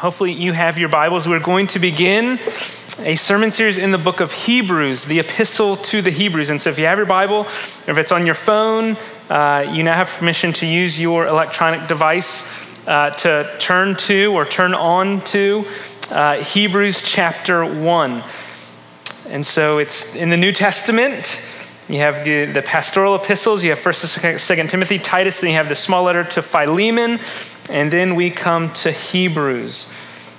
Hopefully, you have your Bibles. We're going to begin a sermon series in the book of Hebrews, the epistle to the Hebrews. And so, if you have your Bible, or if it's on your phone, uh, you now have permission to use your electronic device uh, to turn to or turn on to uh, Hebrews chapter 1. And so, it's in the New Testament. You have the, the pastoral epistles, you have 1st and 2nd Timothy, Titus, then you have the small letter to Philemon, and then we come to Hebrews.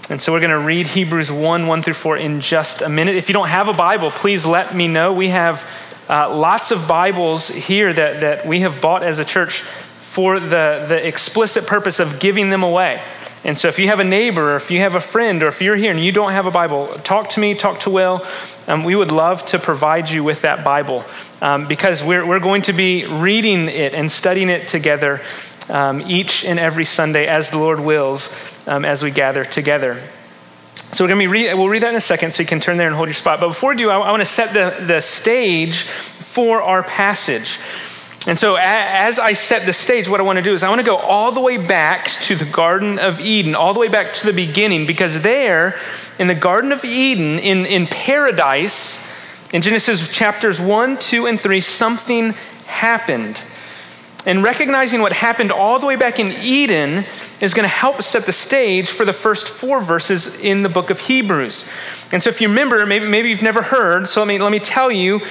And so we're going to read Hebrews 1 1 through 4 in just a minute. If you don't have a Bible, please let me know. We have uh, lots of Bibles here that, that we have bought as a church for the, the explicit purpose of giving them away. And so, if you have a neighbor, or if you have a friend, or if you're here and you don't have a Bible, talk to me, talk to Will. Um, we would love to provide you with that Bible um, because we're, we're going to be reading it and studying it together um, each and every Sunday as the Lord wills um, as we gather together. So, we're going to be read, we'll read that in a second so you can turn there and hold your spot. But before we do, I, I want to set the, the stage for our passage. And so, as I set the stage, what I want to do is I want to go all the way back to the Garden of Eden, all the way back to the beginning, because there, in the Garden of Eden, in, in paradise, in Genesis chapters 1, 2, and 3, something happened. And recognizing what happened all the way back in Eden is going to help set the stage for the first four verses in the book of Hebrews. And so, if you remember, maybe, maybe you've never heard, so let me, let me tell you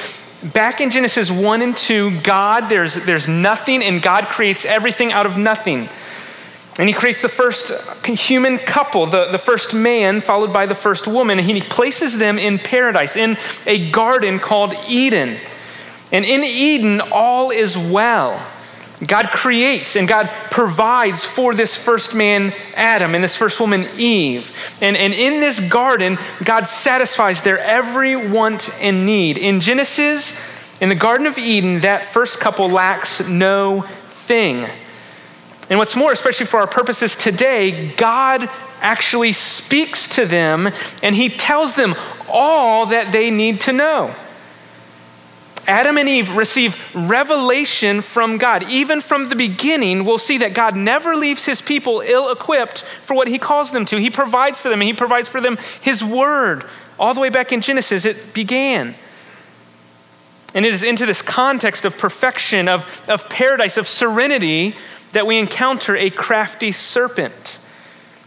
back in Genesis 1 and 2, God, there's, there's nothing, and God creates everything out of nothing. And he creates the first human couple, the, the first man, followed by the first woman, and he places them in paradise, in a garden called Eden. And in Eden, all is well. God creates and God provides for this first man, Adam, and this first woman, Eve. And, and in this garden, God satisfies their every want and need. In Genesis, in the Garden of Eden, that first couple lacks no thing. And what's more, especially for our purposes today, God actually speaks to them and he tells them all that they need to know. Adam and Eve receive revelation from God. Even from the beginning, we'll see that God never leaves his people ill equipped for what he calls them to. He provides for them, and he provides for them his word. All the way back in Genesis, it began. And it is into this context of perfection, of, of paradise, of serenity, that we encounter a crafty serpent.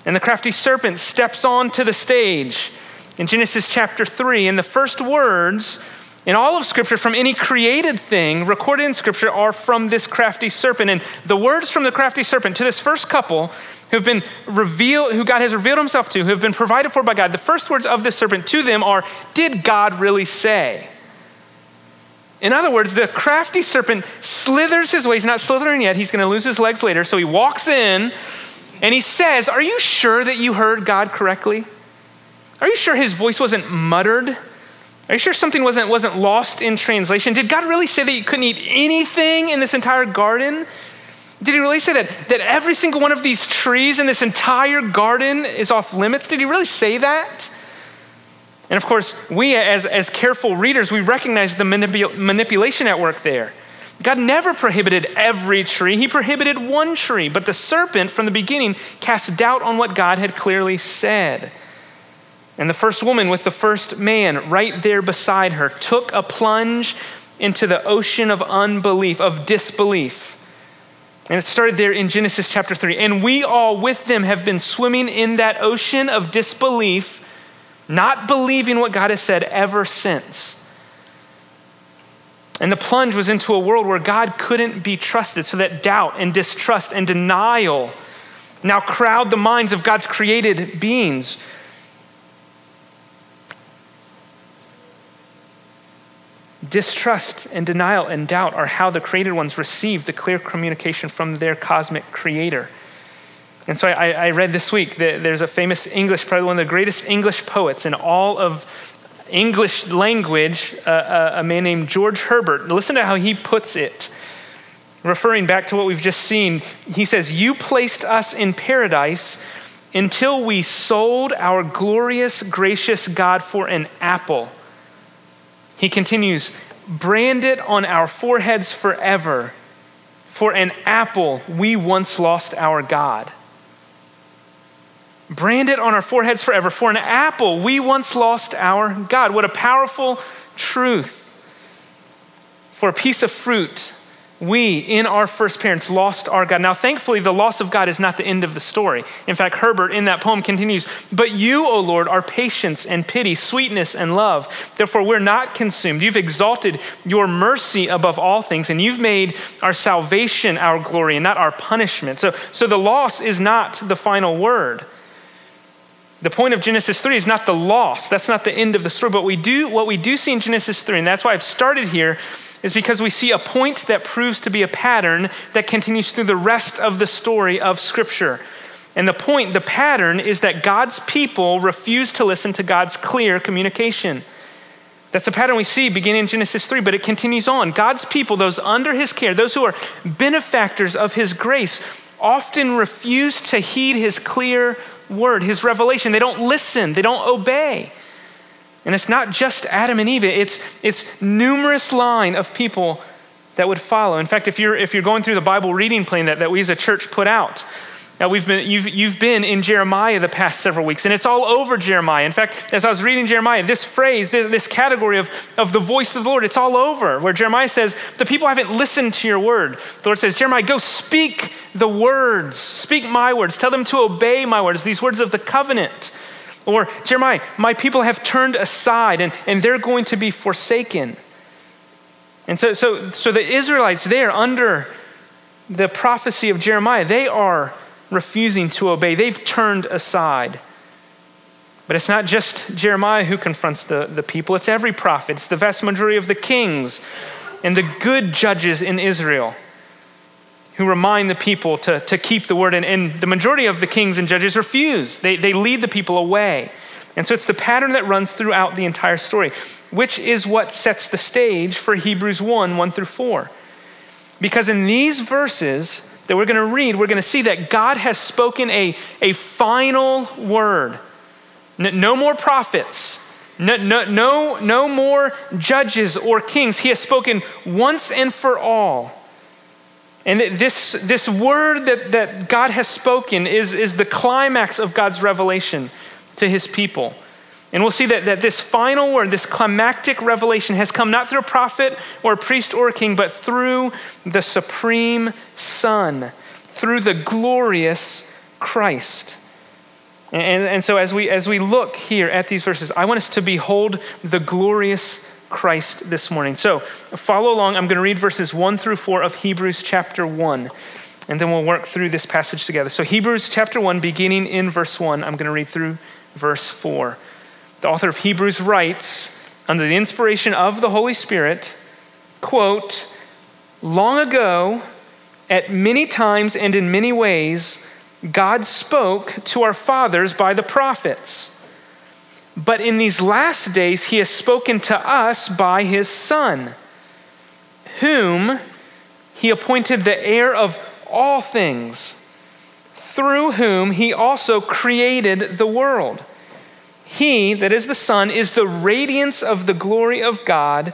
And the crafty serpent steps onto the stage in Genesis chapter 3. And the first words in all of Scripture, from any created thing recorded in Scripture, are from this crafty serpent. And the words from the crafty serpent to this first couple who have been revealed, who God has revealed himself to, who have been provided for by God, the first words of this serpent to them are, Did God really say? In other words, the crafty serpent slithers his way. He's not slithering yet. He's going to lose his legs later. So he walks in and he says, Are you sure that you heard God correctly? Are you sure his voice wasn't muttered? Are you sure something wasn't, wasn't lost in translation? Did God really say that you couldn't eat anything in this entire garden? Did he really say that, that every single one of these trees in this entire garden is off limits? Did he really say that? And of course, we as, as careful readers, we recognize the manipul- manipulation at work there. God never prohibited every tree, he prohibited one tree. But the serpent from the beginning cast doubt on what God had clearly said. And the first woman with the first man right there beside her took a plunge into the ocean of unbelief, of disbelief. And it started there in Genesis chapter 3. And we all with them have been swimming in that ocean of disbelief, not believing what God has said ever since. And the plunge was into a world where God couldn't be trusted, so that doubt and distrust and denial now crowd the minds of God's created beings. Distrust and denial and doubt are how the created ones receive the clear communication from their cosmic creator. And so I, I read this week that there's a famous English, probably one of the greatest English poets in all of English language, uh, uh, a man named George Herbert. Listen to how he puts it. Referring back to what we've just seen, he says, You placed us in paradise until we sold our glorious, gracious God for an apple he continues, brand it on our foreheads forever. For an apple, we once lost our God. brand it on our foreheads forever. For an apple, we once lost our God. What a powerful truth. For a piece of fruit, we, in our first parents, lost our God. Now, thankfully, the loss of God is not the end of the story. In fact, Herbert in that poem continues But you, O Lord, are patience and pity, sweetness and love. Therefore, we're not consumed. You've exalted your mercy above all things, and you've made our salvation our glory and not our punishment. So, so the loss is not the final word. The point of Genesis 3 is not the loss. That's not the end of the story. But we do, what we do see in Genesis 3, and that's why I've started here, is because we see a point that proves to be a pattern that continues through the rest of the story of Scripture. And the point, the pattern, is that God's people refuse to listen to God's clear communication. That's a pattern we see beginning in Genesis 3, but it continues on. God's people, those under his care, those who are benefactors of his grace, often refuse to heed his clear word, his revelation. They don't listen, they don't obey. And it's not just Adam and Eve, it's, it's numerous line of people that would follow. In fact, if you're, if you're going through the Bible reading plan that, that we as a church put out, now we've been, you've, you've been in Jeremiah the past several weeks, and it's all over Jeremiah. In fact, as I was reading Jeremiah, this phrase, this, this category of, of the voice of the Lord, it's all over, where Jeremiah says, The people haven't listened to your word. The Lord says, Jeremiah, go speak the words, speak my words, tell them to obey my words, these words of the covenant. Or, Jeremiah, my people have turned aside and, and they're going to be forsaken. And so, so, so the Israelites there, under the prophecy of Jeremiah, they are refusing to obey. They've turned aside. But it's not just Jeremiah who confronts the, the people, it's every prophet. It's the vast majority of the kings and the good judges in Israel who remind the people to, to keep the word. And, and the majority of the kings and judges refuse, they, they lead the people away. And so it's the pattern that runs throughout the entire story, which is what sets the stage for Hebrews 1 1 through 4. Because in these verses that we're going to read, we're going to see that God has spoken a, a final word. No more prophets, no, no, no, no more judges or kings. He has spoken once and for all. And this, this word that, that God has spoken is, is the climax of God's revelation to his people. And we'll see that, that this final word, this climactic revelation, has come not through a prophet or a priest or a king, but through the supreme Son, through the glorious Christ. And, and so as we, as we look here at these verses, I want us to behold the glorious Christ this morning. So follow along. I'm going to read verses 1 through 4 of Hebrews chapter 1, and then we'll work through this passage together. So, Hebrews chapter 1, beginning in verse 1, I'm going to read through verse 4. The author of Hebrews writes, under the inspiration of the Holy Spirit, quote, Long ago, at many times and in many ways, God spoke to our fathers by the prophets. But in these last days, he has spoken to us by his Son, whom he appointed the heir of all things, through whom he also created the world. He, that is the Son, is the radiance of the glory of God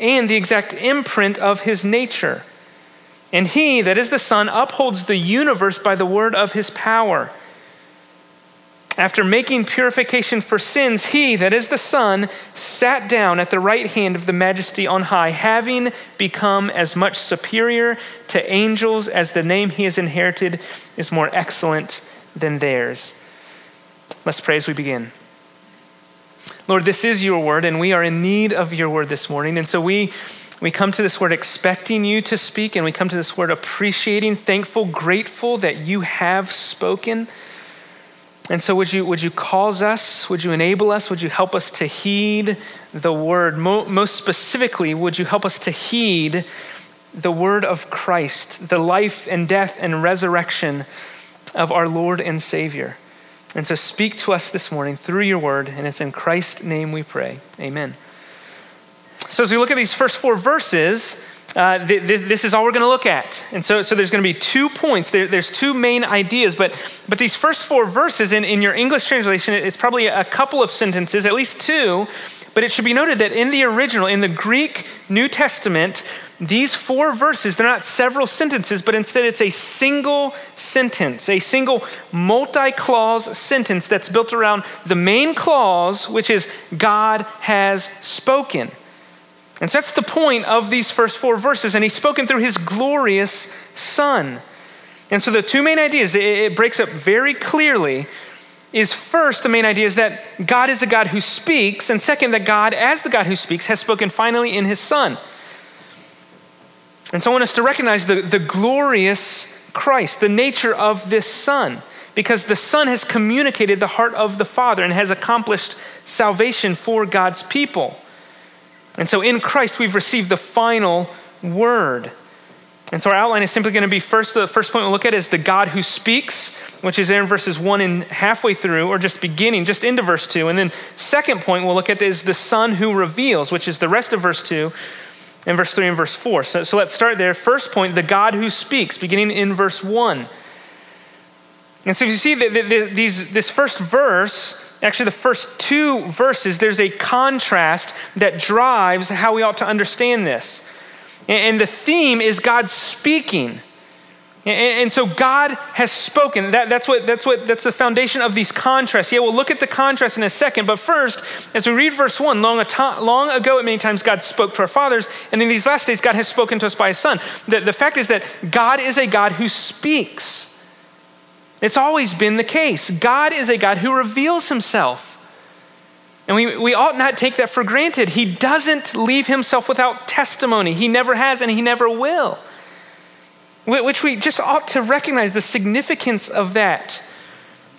and the exact imprint of his nature. And he, that is the Son, upholds the universe by the word of his power. After making purification for sins, he, that is the Son, sat down at the right hand of the majesty on high, having become as much superior to angels as the name he has inherited is more excellent than theirs. Let's pray as we begin. Lord, this is your word, and we are in need of your word this morning. And so we, we come to this word expecting you to speak, and we come to this word appreciating, thankful, grateful that you have spoken. And so, would you, would you cause us? Would you enable us? Would you help us to heed the word? Most specifically, would you help us to heed the word of Christ, the life and death and resurrection of our Lord and Savior? And so, speak to us this morning through your word, and it's in Christ's name we pray. Amen. So, as we look at these first four verses, uh, th- th- this is all we're going to look at. And so, so there's going to be two points. There, there's two main ideas, but, but these first four verses in, in your English translation, it's probably a couple of sentences, at least two. But it should be noted that in the original, in the Greek New Testament, these four verses, they're not several sentences, but instead it's a single sentence, a single multi clause sentence that's built around the main clause, which is God has spoken. And so that's the point of these first four verses. And he's spoken through his glorious Son. And so the two main ideas, it breaks up very clearly is first, the main idea is that God is a God who speaks, and second, that God, as the God who speaks, has spoken finally in his Son. And so I want us to recognize the, the glorious Christ, the nature of this Son, because the Son has communicated the heart of the Father and has accomplished salvation for God's people. And so in Christ, we've received the final word. And so our outline is simply going to be first, the first point we'll look at is the God who speaks, which is there in verses one and halfway through, or just beginning, just into verse two. And then second point we'll look at is the Son who reveals, which is the rest of verse two, and verse three and verse four. So, so let's start there. First point, the God who speaks, beginning in verse one. And so if you see that these, this first verse, actually the first two verses, there's a contrast that drives how we ought to understand this. And the theme is God speaking. And so God has spoken. That, that's, what, that's, what, that's the foundation of these contrasts. Yeah, we'll look at the contrast in a second. But first, as we read verse 1, long, long ago, at many times, God spoke to our fathers. And in these last days, God has spoken to us by his Son. The, the fact is that God is a God who speaks. It's always been the case. God is a God who reveals himself. And we, we ought not take that for granted. He doesn't leave himself without testimony. He never has and he never will. Which we just ought to recognize the significance of that.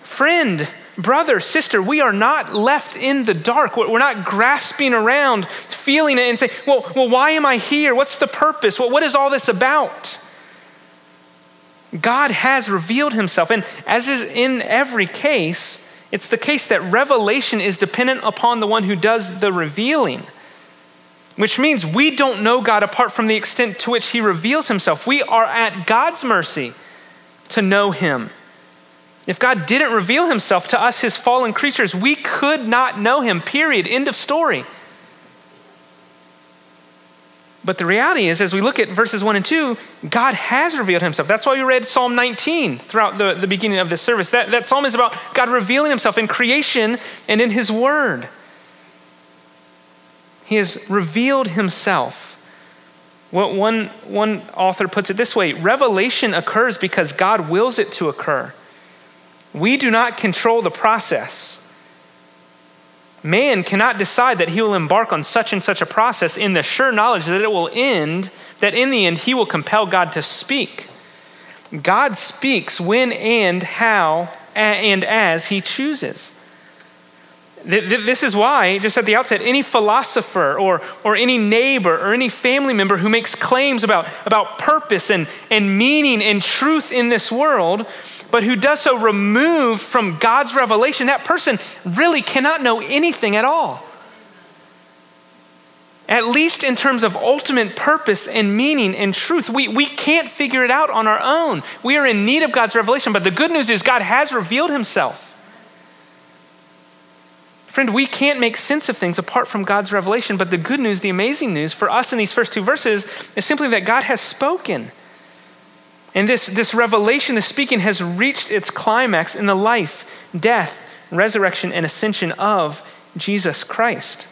Friend, brother, sister, we are not left in the dark. We're not grasping around, feeling it, and saying, well, well why am I here? What's the purpose? What is all this about? God has revealed himself. And as is in every case, it's the case that revelation is dependent upon the one who does the revealing, which means we don't know God apart from the extent to which he reveals himself. We are at God's mercy to know him. If God didn't reveal himself to us, his fallen creatures, we could not know him, period. End of story. But the reality is, as we look at verses 1 and 2, God has revealed himself. That's why we read Psalm 19 throughout the, the beginning of this service. That, that psalm is about God revealing himself in creation and in his word. He has revealed himself. What one, one author puts it this way revelation occurs because God wills it to occur. We do not control the process. Man cannot decide that he will embark on such and such a process in the sure knowledge that it will end, that in the end he will compel God to speak. God speaks when and how and as he chooses. This is why, just at the outset, any philosopher or, or any neighbor or any family member who makes claims about, about purpose and, and meaning and truth in this world, but who does so removed from God's revelation, that person really cannot know anything at all. At least in terms of ultimate purpose and meaning and truth, we, we can't figure it out on our own. We are in need of God's revelation, but the good news is God has revealed himself. Friend, we can't make sense of things apart from God's revelation, but the good news, the amazing news for us in these first two verses is simply that God has spoken. And this, this revelation, this speaking, has reached its climax in the life, death, resurrection, and ascension of Jesus Christ.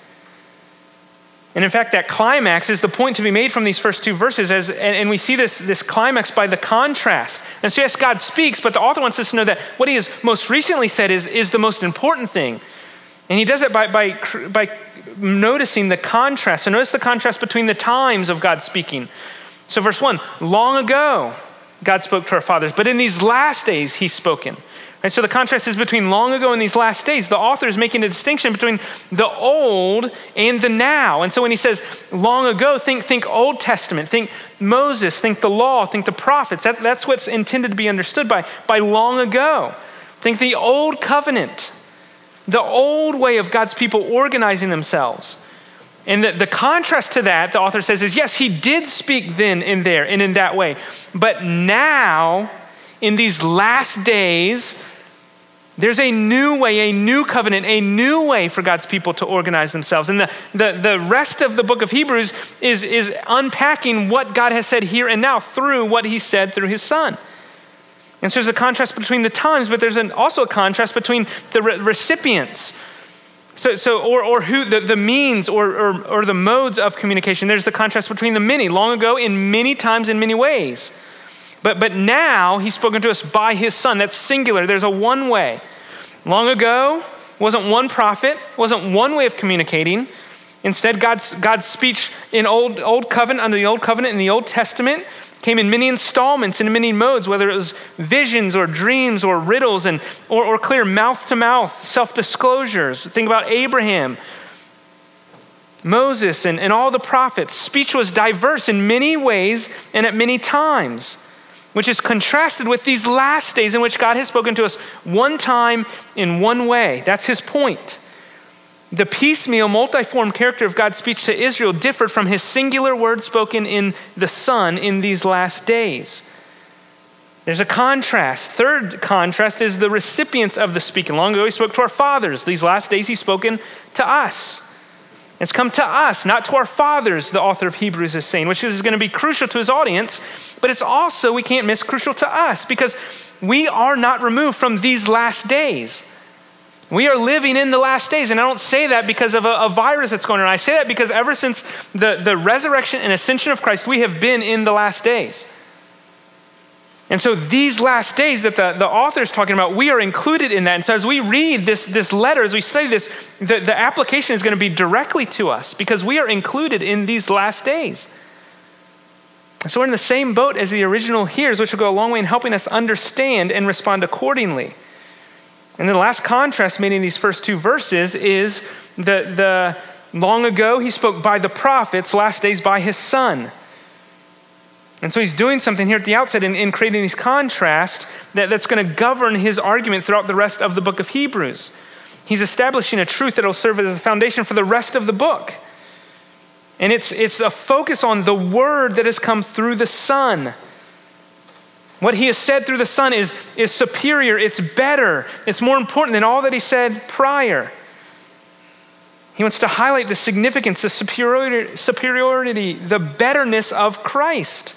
And in fact, that climax is the point to be made from these first two verses. As, and, and, we see this, this climax by the contrast. And so, yes, God speaks, but the author wants us to know that what he has most recently said is, is the most important thing. And he does it by, by, by noticing the contrast. So notice the contrast between the times of God speaking. So, verse 1 long ago, God spoke to our fathers, but in these last days, he's spoken. Right, so the contrast is between long ago and these last days. The author is making a distinction between the old and the now. And so when he says long ago, think, think Old Testament, think Moses, think the law, think the prophets. That, that's what's intended to be understood by, by long ago. Think the old covenant the old way of God's people organizing themselves. And the, the, contrast to that, the author says, is yes, he did speak then and there and in that way. But now, in these last days, There's a new way, a new covenant, a new way for God's people to organize themselves. And the, the, the rest of the book of Hebrews is, is unpacking what God has said here and now through what he said through his son. And so there's a contrast between the times, but there's an, also a contrast between the re- recipients. So, so or, or who the, the means or, or, or the modes of communication. There's the contrast between the many, long ago, in many times, in many ways. But, but now he's spoken to us by his son. That's singular. There's a one way. Long ago, wasn't one prophet, wasn't one way of communicating. Instead, God's, God's speech in old, old covenant, under the old covenant in the Old Testament, came in many installments, and in many modes, whether it was visions or dreams or riddles and, or, or clear mouth to mouth self disclosures. Think about Abraham, Moses, and, and all the prophets. Speech was diverse in many ways and at many times which is contrasted with these last days in which God has spoken to us one time in one way. That's his point. The piecemeal, multiform character of God's speech to Israel differed from his singular word spoken in the Son in these last days. There's a contrast. Third contrast is the recipients of the speaking. Long ago, he spoke to our fathers. These last days, he's spoken to us. It's come to us, not to our fathers, the author of Hebrews is saying, which is going to be crucial to his audience, but it's also, we can't miss, crucial to us because we are not removed from these last days. We are living in the last days. And I don't say that because of a, a, virus that's going on. I say that because ever since the, the resurrection and ascension of Christ, we have been in the last days. And so these last days that the, the author is talking about, we are included in that. And so as we read this, this letter, as we study this, the, the application is going to be directly to us because we are included in these last days. So we're in the same boat as the original hearers, which will go a long way in helping us understand and respond accordingly. And then the last contrast made in these first two verses is the, the long ago he spoke by the prophets, last days by his son. And so he's doing something here at the outset in, in creating these contrasts that, that's going to govern his argument throughout the rest of the book of Hebrews. He's establishing a truth that will serve as a foundation for the rest of the book. And it's, it's a focus on the word that has come through the Son. What he has said through the Son is, is superior, it's better, it's more important than all that he said prior. He wants to highlight the significance, the superiority, superiority the betterness of Christ.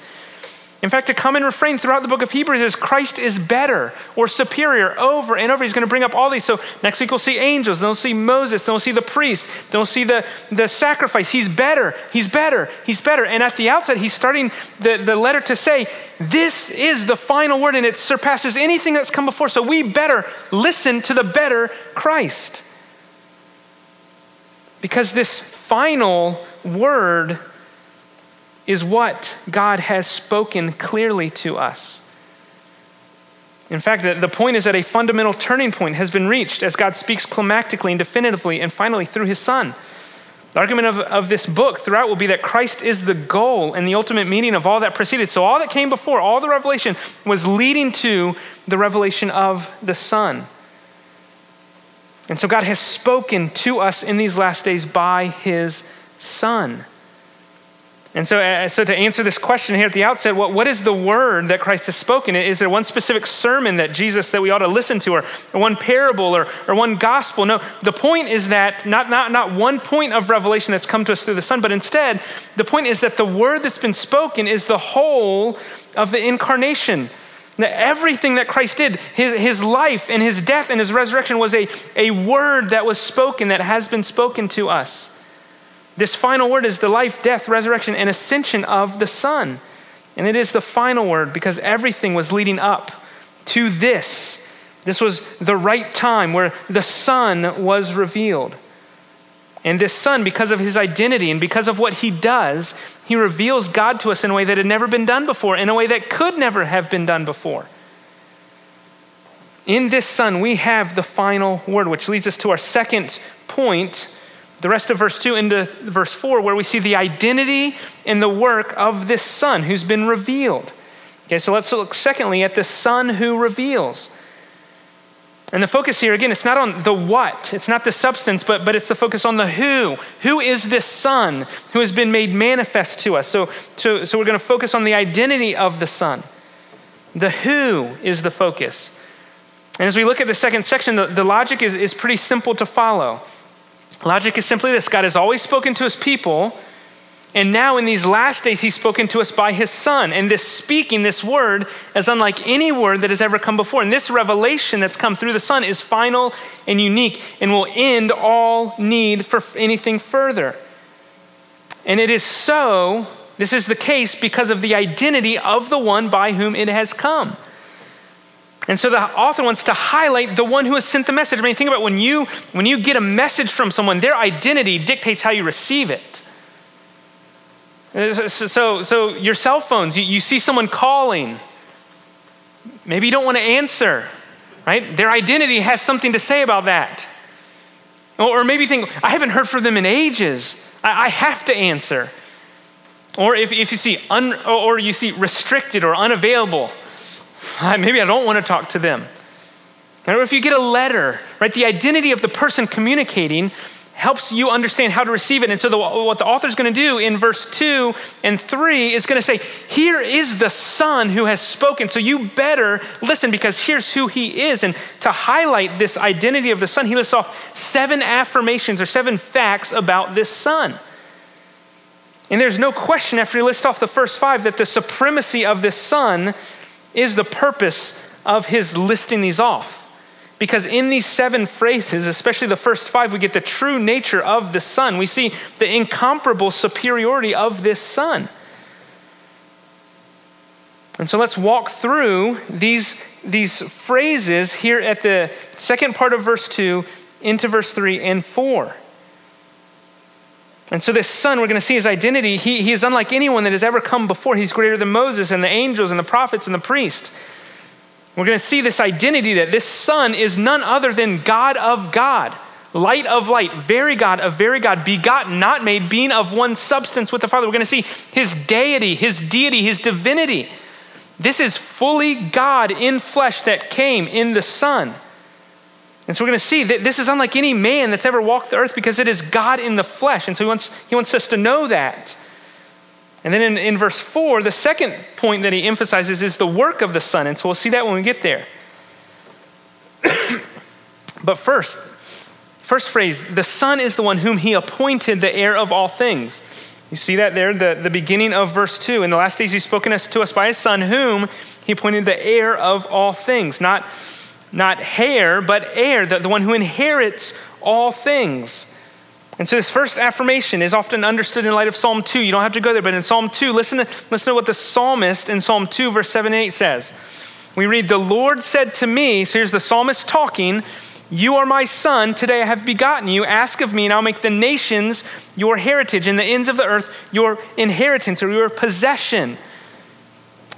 In fact, a common refrain throughout the book of Hebrews is Christ is better or superior over and over. He's going to bring up all these. So next week we'll see angels, then we'll see Moses, then we'll see the priest, then we'll see the, the sacrifice. He's better, he's better, he's better. And at the outset, he's starting the, the letter to say, This is the final word, and it surpasses anything that's come before. So we better listen to the better Christ. Because this final word is what God has spoken clearly to us. In fact, the, point is that a fundamental turning point has been reached as God speaks climactically and definitively and finally through his Son. The argument of, of this book throughout will be that Christ is the goal and the ultimate meaning of all that preceded. So, all that came before, all the revelation, was leading to the revelation of the Son. And so, God has spoken to us in these last days by his Son. And so, uh, so to answer this question here at the outset, what, what is the word that Christ has spoken? Is there one specific sermon that Jesus that we ought to listen to, or, or one parable, or, or one gospel? No, the point is that not, not, not one point of revelation that's come to us through the Son, but instead, the point is that the word that's been spoken is the whole of the incarnation. That everything that Christ did, his, his life and his death and his resurrection was a, a word that was spoken, that has been spoken to us. This final word is the life, death, resurrection, and ascension of the Son. And it is the final word because everything was leading up to this. This was the right time where the Son was revealed. And this Son, because of his identity and because of what he does, he reveals God to us in a way that had never been done before, in a way that could never have been done before. In this Son, we have the final word, which leads us to our second point the rest of verse 2 into verse 4, where we see the identity and the work of this Son who's been revealed. Okay, so let's look secondly at the Son who reveals. And the focus here, again, it's not on the what, it's not the substance, but, but it's the focus on the who. Who is this Son who has been made manifest to us? So, so, so we're going to focus on the identity of the Son. The who is the focus. And as we look at the second section, the, the logic is, is pretty simple to follow. Logic is simply this God has always spoken to his people, and now in these last days, he's spoken to us by his son. And this speaking, this word, is unlike any word that has ever come before. And this revelation that's come through the son is final and unique and will end all need for anything further. And it is so, this is the case because of the identity of the one by whom it has come. And so the author wants to highlight the one who has sent the message. I mean, think about when you when you get a message from someone, their identity dictates how you receive it. So, so your cell phones, you, you see someone calling. Maybe you don't want to answer, right? Their identity has something to say about that. Or, or maybe you think, I haven't heard from them in ages. I, I have to answer. Or if, if you see un, or you see restricted or unavailable, Maybe I don't want to talk to them. Or if you get a letter, right, the identity of the person communicating helps you understand how to receive it. And so, the, what the author's going to do in verse 2 and 3 is going to say, Here is the Son who has spoken. So, you better listen because here's who he is. And to highlight this identity of the Son, he lists off seven affirmations or seven facts about this Son. And there's no question after he lists off the first five that the supremacy of this Son is the purpose of his listing these off. Because in these seven phrases, especially the first five, we get the true nature of the Son. We see the incomparable superiority of this Son. And so let's walk through these, these phrases here at the second part of verse 2 into verse 3 and 4. And so, this son, we're going to see his identity. He, he is unlike anyone that has ever come before. He's greater than Moses and the angels and the prophets and the priest. We're going to see this identity that this son is none other than God of God, light of light, very God of very God, begotten, not made, being of one substance with the Father. We're going to see his deity, his deity, his divinity. This is fully God in flesh that came in the Son. And so we're going to see that this is unlike any man that's ever walked the earth because it is God in the flesh. And so he wants, he wants us to know that. And then in, in verse 4, the second point that he emphasizes is the work of the Son. And so we'll see that when we get there. but first, first phrase, the Son is the one whom he appointed the heir of all things. You see that there, the, the beginning of verse 2. In the last days, he's spoken to us by his Son, whom he appointed the heir of all things. Not not air, but heir, the, the one who inherits all things. And so this first affirmation is often understood in light of Psalm 2. You don't have to go there, but in Psalm 2, listen to, listen to what the psalmist in Psalm 2, verse 7 and 8 says. We read, The Lord said to me, so here's the psalmist talking, You are my son, today I have begotten you. Ask of me, and I'll make the nations your heritage, and the ends of the earth your inheritance or your possession.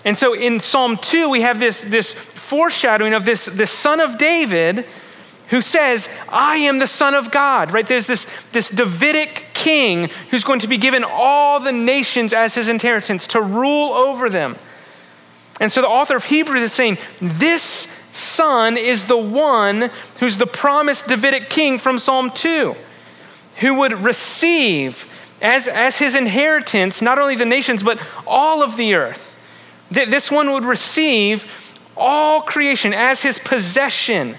And so in Psalm 2, we have this, this foreshadowing of this, this son of David who says, I am the son of God, right? There's this, this Davidic king who's going to be given all the nations as his inheritance to rule over them. And so the author of Hebrews is saying, This son is the one who's the promised Davidic king from Psalm 2, who would receive as, as his inheritance not only the nations, but all of the earth. This one would receive all creation as his possession.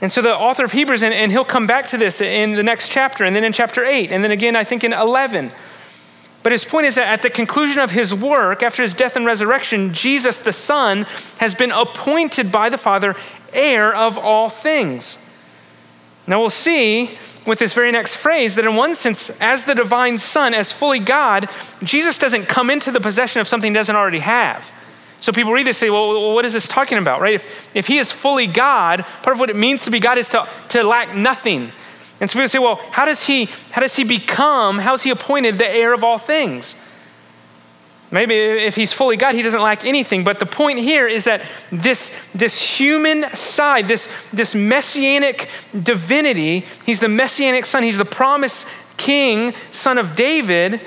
And so the author of Hebrews, and, and, he'll come back to this in the next chapter, and then in chapter 8, and then again, I think in 11. But his point is that at the conclusion of his work, after his death and resurrection, Jesus the Son has been appointed by the Father heir of all things. Now we'll see with this very next phrase that, in one sense, as the divine Son, as fully God, Jesus doesn't come into the possession of something he doesn't already have. So people read this and say, well, what is this talking about, right? If, if he is fully God, part of what it means to be God is to, to lack nothing. And so people say, well, how does he, how does he become, how is he appointed the heir of all things? Maybe if he's fully God, he doesn't lack anything. But the point here is that this, this human side, this, this messianic divinity, he's the messianic son, he's the promised king, son of David,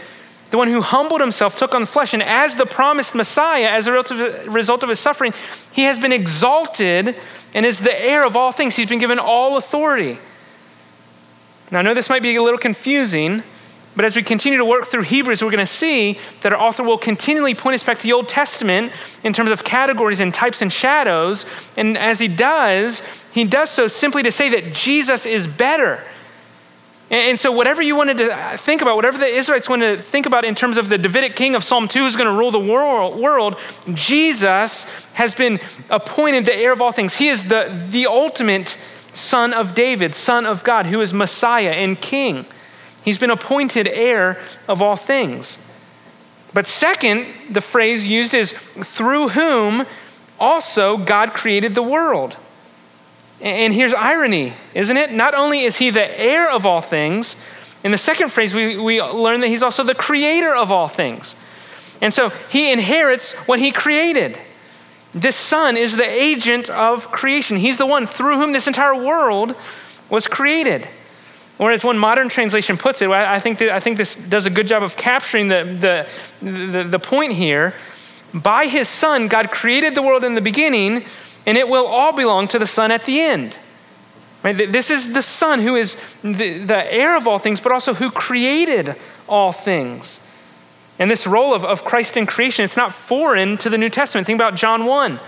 the one who humbled himself, took on flesh, and as the promised Messiah, as a result of his suffering, he has been exalted and is the heir of all things. He's been given all authority. Now, I know this might be a little confusing But as we continue to work through Hebrews, we're going to see that our author will continually point us back to the Old Testament in terms of categories and types and shadows. And as he does, he does so simply to say that Jesus is better. And so, whatever you wanted to think about, whatever the Israelites wanted to think about in terms of the Davidic king of Psalm 2 who's going to rule the world, Jesus has been appointed the heir of all things. He is the, the ultimate son of David, son of God, who is Messiah and king. He's been appointed heir of all things. But second, the phrase used is through whom also God created the world. And here's irony, isn't it? Not only is he the heir of all things, in the second phrase, we, we learn that he's also the creator of all things. And so he inherits what he created. This Son is the agent of creation. He's the one through whom this entire world was created. Or as one modern translation puts it, I think, that, I think this does a good job of capturing the, the, the, the point here. By his Son, God created the world in the beginning, and it will all belong to the Son at the end. Right? This is the Son who is the, the heir of all things, but also who created all things. And this role of, of Christ in creation, it's not foreign to the New Testament. Think about John 1.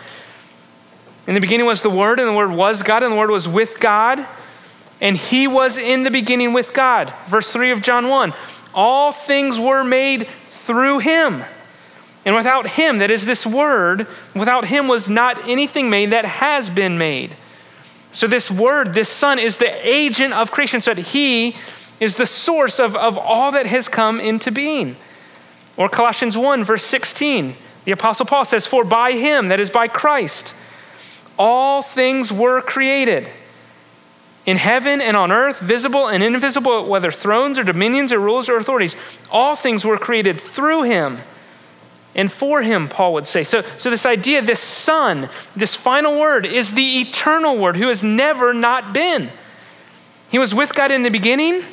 In the beginning was the Word, and the Word was God, and the Word was with God, and He was in the beginning with God. Verse 3 of John 1 All things were made through Him. And without Him, that is this Word, without Him was not anything made that has been made. So, this Word, this Son, is the agent of creation, so that He is the source of, of all that has come into being. Or Colossians 1, verse 16, the Apostle Paul says, For by him, that is by Christ, all things were created in heaven and on earth, visible and invisible, whether thrones or dominions or rulers or authorities. All things were created through him and for him, Paul would say. So, so this idea, this Son, this final word, is the eternal word who has never not been. He was with God in the beginning.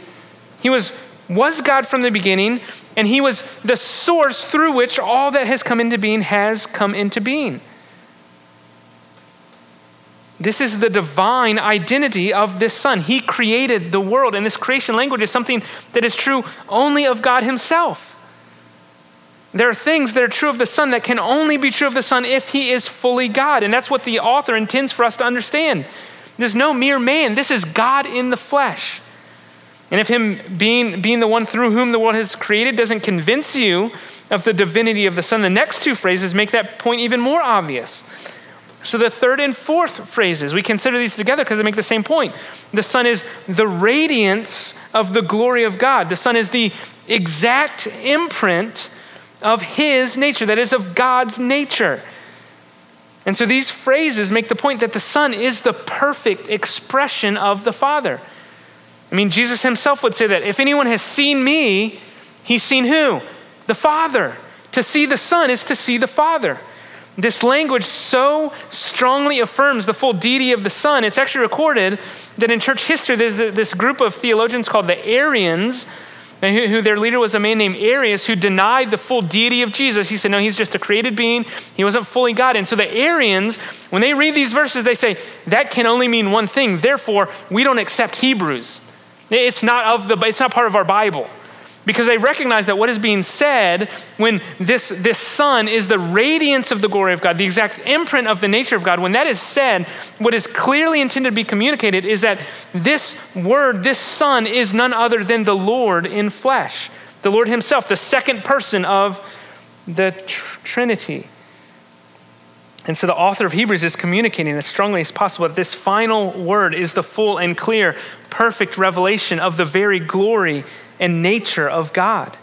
He was was God from the beginning, and he was the source through which all that has come into being has come into being. This is the divine identity of this Son. He created the world, and this creation language is something that is true only of God Himself. There are things that are true of the Son that can only be true of the Son if He is fully God. And that's what the author intends for us to understand. There's no mere man, this is God in the flesh. And if him being, being the one through whom the world has created doesn't convince you of the divinity of the Son, the next two phrases make that point even more obvious. So the third and fourth phrases, we consider these together because they make the same point. The Son is the radiance of the glory of God. The Son is the exact imprint of His nature, that is, of God's nature. And so these phrases make the point that the Son is the perfect expression of the Father. I mean, Jesus himself would say that if anyone has seen me, he's seen who? The Father. To see the Son is to see the Father. This language so strongly affirms the full deity of the Son. It's actually recorded that in church history, there's this group of theologians called the Arians, and who their leader was a man named Arius, who denied the full deity of Jesus. He said, No, he's just a created being. He wasn't fully God. And so the Arians, when they read these verses, they say, That can only mean one thing. Therefore, we don't accept Hebrews. It's not, of the, it's not part of our Bible. Because they recognize that what is being said when this, this Son is the radiance of the glory of God, the exact imprint of the nature of God, when that is said, what is clearly intended to be communicated is that this Word, this Son, is none other than the Lord in flesh, the Lord Himself, the second person of the tr- Trinity. And so the author of Hebrews is communicating as strongly as possible that this final word is the full and clear, perfect revelation of the very glory and nature of God.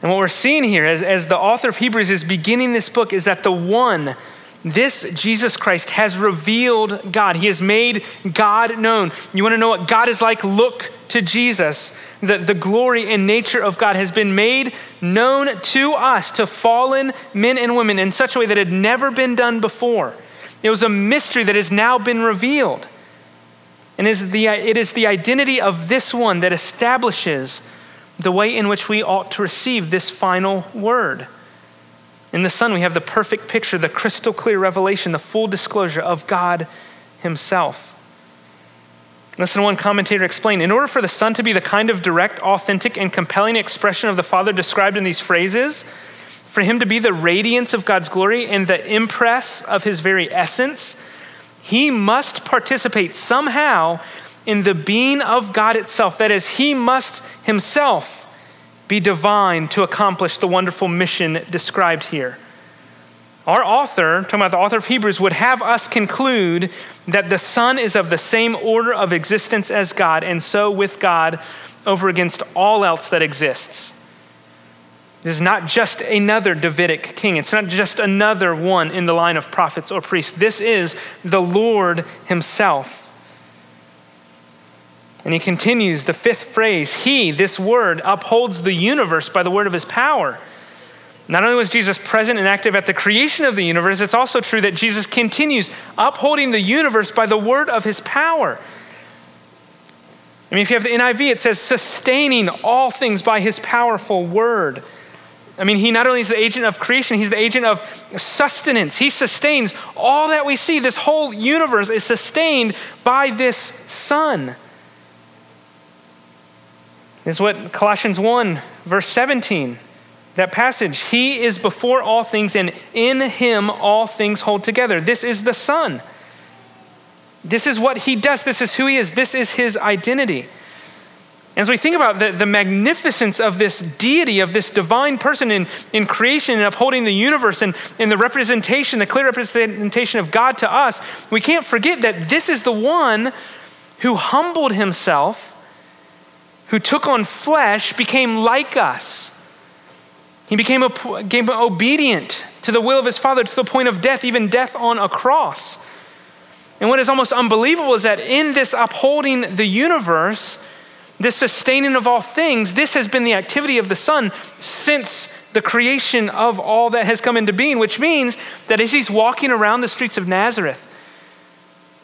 And what we're seeing here as, as the author of Hebrews is beginning this book is that the one, this Jesus Christ, has revealed God. He has made God known. You want to know what God is like? Look to Jesus. The, the glory and nature of God has been made known to us, to fallen men and women, in such a way that had never been done before. It was a mystery that has now been revealed. And is the, it is the identity of this one that establishes the way in which we ought to receive this final word. In the Son, we have the perfect picture, the crystal clear revelation, the full disclosure of God Himself. Listen one commentator explain. In order for the Son to be the kind of direct, authentic, and compelling expression of the Father described in these phrases, for him to be the radiance of God's glory and the impress of his very essence, he must participate somehow in the being of God itself. That is, he must himself be divine to accomplish the wonderful mission described here. Our author, talking about the author of Hebrews, would have us conclude that the Son is of the same order of existence as God, and so with God over against all else that exists. This is not just another Davidic king. It's not just another one in the line of prophets or priests. This is the Lord Himself. And he continues the fifth phrase He, this word, upholds the universe by the word of His power. Not only was Jesus present and active at the creation of the universe, it's also true that Jesus continues upholding the universe by the word of His power. I mean, if you have the NIV, it says sustaining all things by His powerful word. I mean, he not only is the agent of creation, he's the agent of sustenance. He sustains all that we see. This whole universe is sustained by this Son. Is what Colossians 1, verse 17, that passage. He is before all things, and in him all things hold together. This is the Son. This is what he does. This is who he is. This is his identity. As we think about the, the magnificence of this deity, of this divine person in, in creation and upholding the universe and, and the representation, the clear representation of God to us, we can't forget that this is the one who humbled himself, who took on flesh, became like us. He became, became obedient to the will of his Father to the point of death, even death on a cross. And what is almost unbelievable is that in this upholding the universe, this sustaining of all things, this has been the activity of the Son since the creation of all that has come into being, which means that as he's walking around the streets of Nazareth,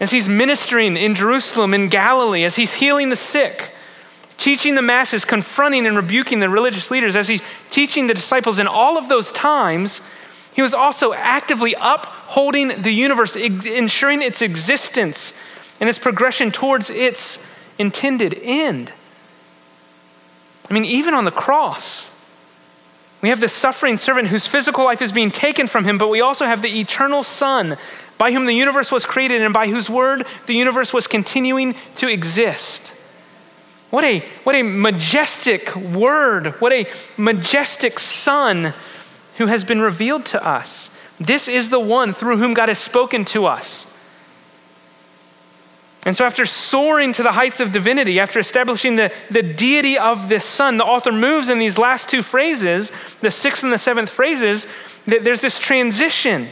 as he's ministering in Jerusalem, in Galilee, as he's healing the sick, teaching the masses, confronting and rebuking the religious leaders, as he's teaching the disciples in all of those times, he was also actively upholding the universe, ensuring its existence and its progression towards its intended end. I mean, even on the cross, we have the suffering servant whose physical life is being taken from him, but we also have the eternal Son by whom the universe was created and by whose word the universe was continuing to exist. What a, what a majestic word, what a majestic Son who has been revealed to us. This is the one through whom God has spoken to us. And so, after soaring to the heights of divinity, after establishing the, the deity of this Son, the author moves in these last two phrases, the sixth and the seventh phrases, that there's this transition.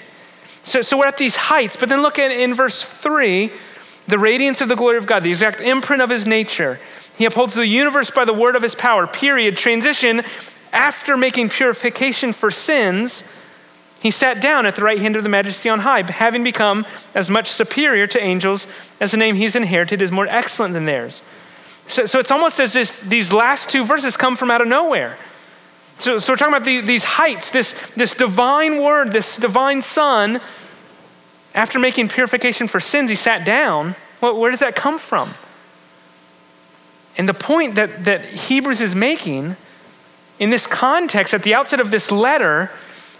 So, so we're at these heights, but then look at in verse three the radiance of the glory of God, the exact imprint of his nature. He upholds the universe by the word of his power, period. Transition after making purification for sins he sat down at the right hand of the majesty on high, having become as much superior to angels as the name he's inherited is more excellent than theirs. So, so it's almost as if these last two verses come from out of nowhere. So, so we're talking about the, these heights, this, this divine word, this divine son. After making purification for sins, he sat down. Well, where does that come from? And the point that, that Hebrews is making in this context, at the outset of this letter,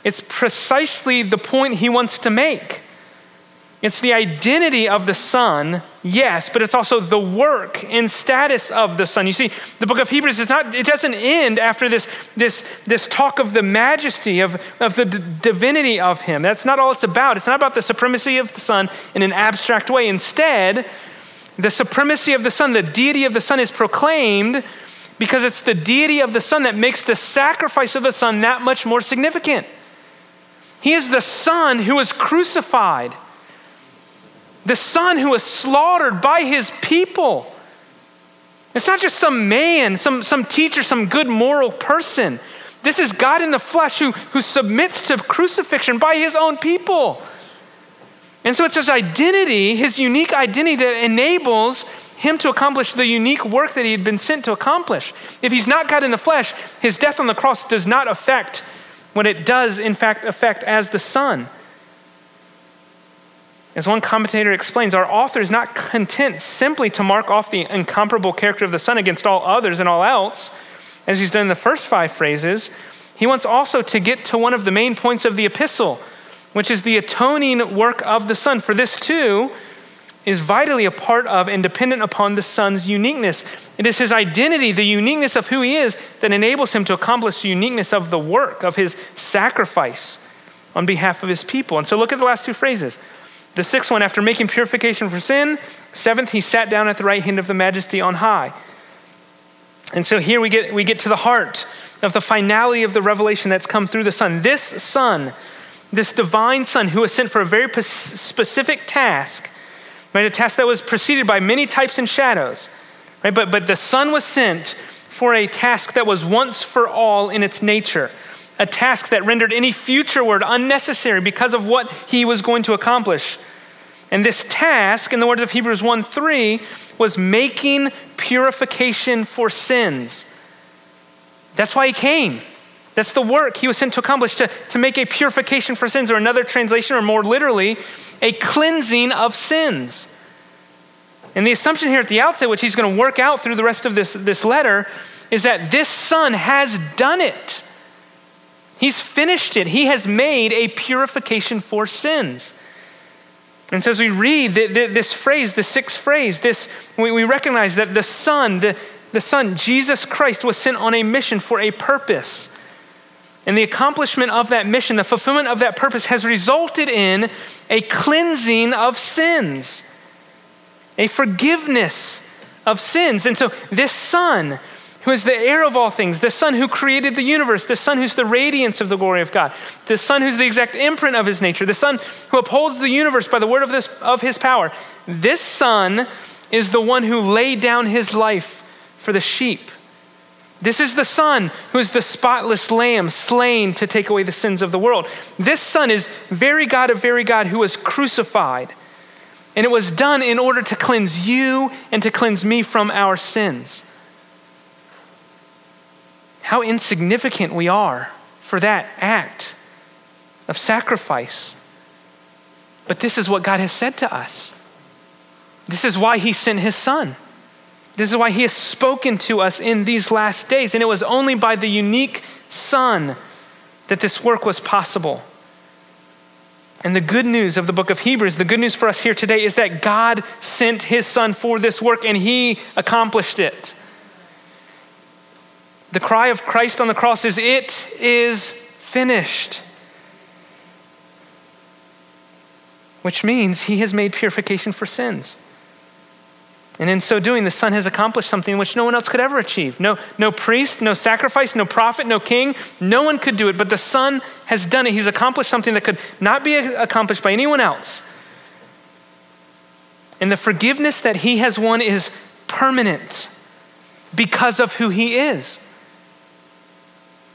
it's precisely the point he wants to make. It's the identity of the Son, yes, but it's also the work and status of the Son. You see, the book of Hebrews is not, it doesn't end after this, this, this talk of the majesty, of, of the d- divinity of Him. That's not all it's about. It's not about the supremacy of the Son in an abstract way. Instead, the supremacy of the Son, the deity of the Son is proclaimed because it's the deity of the Son that makes the sacrifice of the Son that much more significant. He is the Son who was crucified, the Son who was slaughtered by his people. It's not just some man, some, some teacher, some good moral person. This is God in the flesh who, who submits to crucifixion by his own people. And so it's his identity, his unique identity, that enables him to accomplish the unique work that he had been sent to accomplish. If he's not God in the flesh, his death on the cross does not affect when it does, in fact, affect as the Son. As one commentator explains, our author is not content simply to mark off the incomparable character of the Son against all others and all else, as he's done in the first five phrases. He wants also to get to one of the main points of the epistle, which is the atoning work of the Son. For this, too, is vitally a part of and dependent upon the Son's uniqueness. It is his identity, the uniqueness of who he is, that enables him to accomplish the uniqueness of the work, of his sacrifice on behalf of his people. And so look at the last two phrases. The sixth one, after making purification for sin, seventh, he sat down at the right hand of the majesty on high. And so here we get, we get to the heart of the finality of the revelation that's come through the Son. This Son, this divine Son who was sent for a very specific task, right? A task that was preceded by many types and shadows, right? But, but the Son was sent for a task that was once for all in its nature a task that rendered any future word unnecessary because of what he was going to accomplish. And this task, in the words of Hebrews 1 3, was making purification for sins. That's why he came. That's the work he was sent to accomplish to, to make a purification for sins, or another translation, or more literally, a cleansing of sins. And the assumption here at the outset, which he's going to work out through the rest of this, this letter, is that this son has done it. He's finished it. He has made a purification for sins. And so as we read this phrase, the sixth phrase, this, we recognize that the Son, the, the Son, Jesus Christ, was sent on a mission for a purpose. And the accomplishment of that mission, the fulfillment of that purpose, has resulted in a cleansing of sins, a forgiveness of sins. And so this Son, who is the heir of all things, the Son who created the universe, the Son who's the radiance of the glory of God, the Son who's the exact imprint of his nature, the Son who upholds the universe by the word of, this, of his power. This Son is the one who laid down his life for the sheep. This is the Son who is the spotless Lamb slain to take away the sins of the world. This Son is very God of very God who was crucified. And it was done in order to cleanse you and to cleanse me from our sins how insignificant we are for that act of sacrifice. But this is what God has said to us. This is why He sent His Son. This is why He has spoken to us in these last days. And it was only by the unique Son that this work was possible. And the good news of the book of Hebrews, the good news for us here today, is that God sent His Son for this work and He accomplished it. The cry of Christ on the cross is, It is finished. Which means he has made purification for sins. And in so doing, the Son has accomplished something which no one else could ever achieve. No, no priest, no sacrifice, no prophet, no king. No one could do it, but the Son has done it. He's accomplished something that could not be accomplished by anyone else. And the forgiveness that he has won is permanent because of who he is.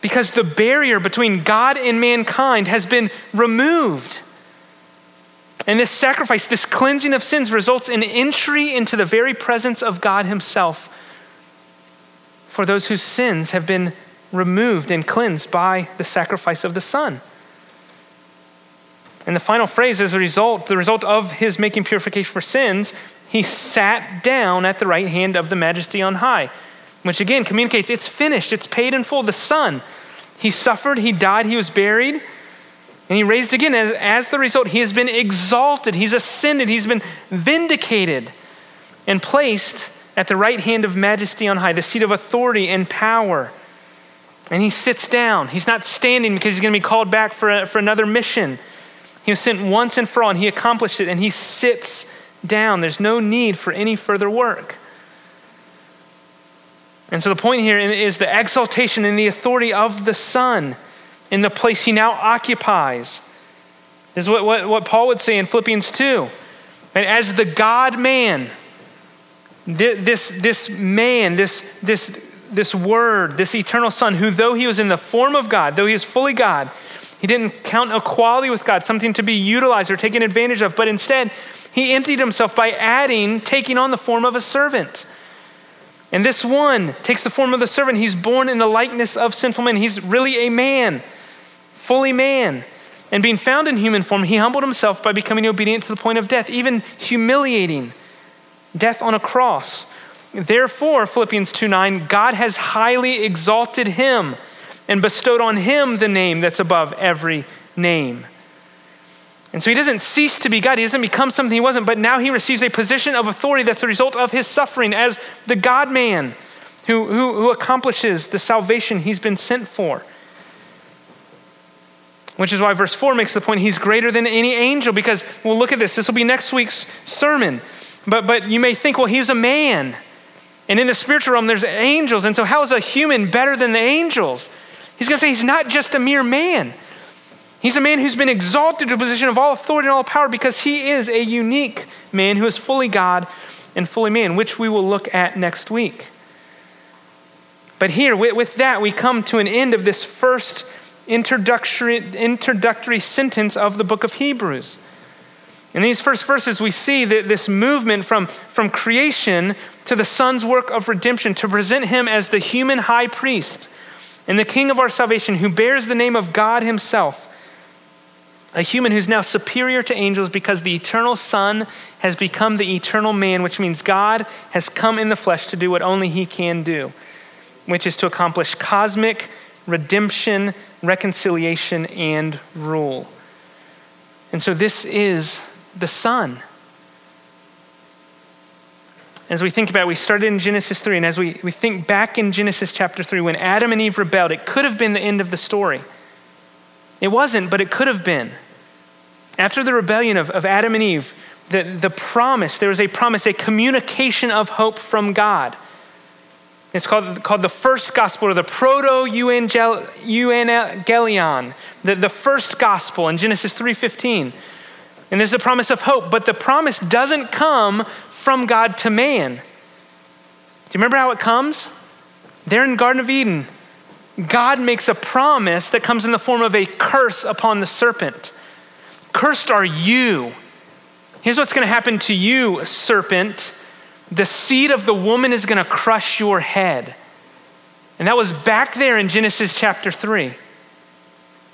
Because the barrier between God and mankind has been removed. And this sacrifice, this cleansing of sins, results in entry into the very presence of God Himself for those whose sins have been removed and cleansed by the sacrifice of the Son. And the final phrase is a result, the result of his making purification for sins, he sat down at the right hand of the majesty on high which again communicates it's finished, it's paid in full. The Son, He suffered, He died, He was buried, and He raised again. As, as the result, He has been exalted, He's ascended, He's been vindicated and placed at the right hand of majesty on high, the seat of authority and power. And he sits down. He's not standing because he's going to be called back for, a, for another mission. He was sent once and for all, and he accomplished it, and he sits down. There's no need for any further work. And so the point here is the exaltation and the authority of the Son in the place he now occupies. This is what, what, what Paul would say in Philippians 2. And as the God man, this, this man, this, this, this word, this eternal Son, who though he was in the form of God, though he is fully God, he didn't count equality with God something to be utilized or taken advantage of, but instead he emptied himself by adding, taking on the form of a servant and this one takes the form of the servant. He's born in the likeness of sinful men. He's really a man, fully man. And being found in human form, he humbled himself by becoming obedient to the point of death, even humiliating death on a cross. Therefore, Philippians 2 9, God has highly exalted him and bestowed on him the name that's above every name. And so he doesn't cease to be God. He doesn't become something he wasn't, but now he receives a position of authority that's a result of his suffering as the God man who, who, who accomplishes the salvation he's been sent for. Which is why verse 4 makes the point he's greater than any angel, because we'll look at this. This will be next week's sermon. But, but you may think, well, he's a man. And in the spiritual realm, there's angels. And so, how is a human better than the angels? He's going to say he's not just a mere man. He's a man who's been exalted to a position of all authority and all power because he is a unique man who is fully God and fully man, which we will look at next week. But here, with that, we come to an end of this first introductory, introductory sentence of the book of Hebrews. In these first verses, we see that this movement from, from creation to the Son's work of redemption to present him as the human high priest and the king of our salvation who bears the name of God himself. A human who's now superior to angels because the eternal Son has become the eternal man, which means God has come in the flesh to do what only he can do, which is to accomplish cosmic redemption reconciliation, and rule. And so this is the Son. As we think about it, we started in Genesis 3, and as we, we think back in Genesis chapter 3, when Adam and Eve rebelled, it could have been the end of the story. It wasn't, but it could have been. After the rebellion of, of Adam and Eve, the, the promise, there was a promise, a communication of hope from God. It's called, called the first gospel or the proto evangelion, the, the first gospel in Genesis 3.15. And this is a promise of hope, but the promise doesn't come from God to man. Do you remember how it comes? There in Garden of Eden, God makes a promise that comes in the form of a curse upon the serpent. Cursed are you. Here's what's going to happen to you, serpent the seed of the woman is going to crush your head. And that was back there in Genesis chapter 3.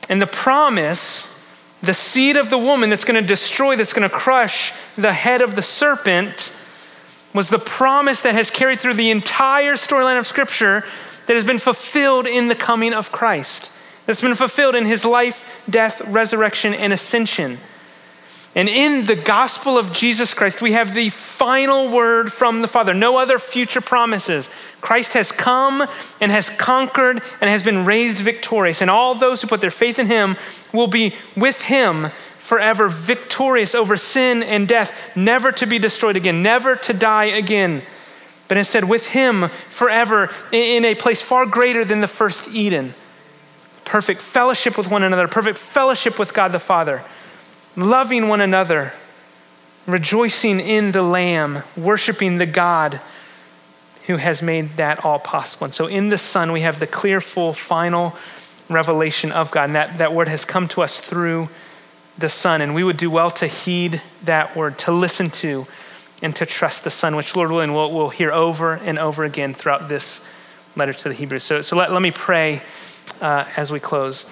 And the promise, the seed of the woman that's going to destroy, that's going to crush the head of the serpent, was the promise that has carried through the entire storyline of Scripture that has been fulfilled in the coming of Christ, that's been fulfilled in his life, death, resurrection, and ascension. And in the gospel of Jesus Christ, we have the final word from the Father. No other future promises. Christ has come and has conquered and has been raised victorious. And all those who put their faith in him will be with him forever, victorious over sin and death, never to be destroyed again, never to die again, but instead with him forever in a place far greater than the first Eden. Perfect fellowship with one another, perfect fellowship with God the Father loving one another, rejoicing in the Lamb, worshiping the God who has made that all possible. And so in the Son, we have the clear, full, final revelation of God. And that, that word has come to us through the Son. And we would do well to heed that word, to listen to, and to trust the Son, which, Lord willing, we'll, we'll hear over and over again throughout this letter to the Hebrews. So, so let, let me pray uh, as we close.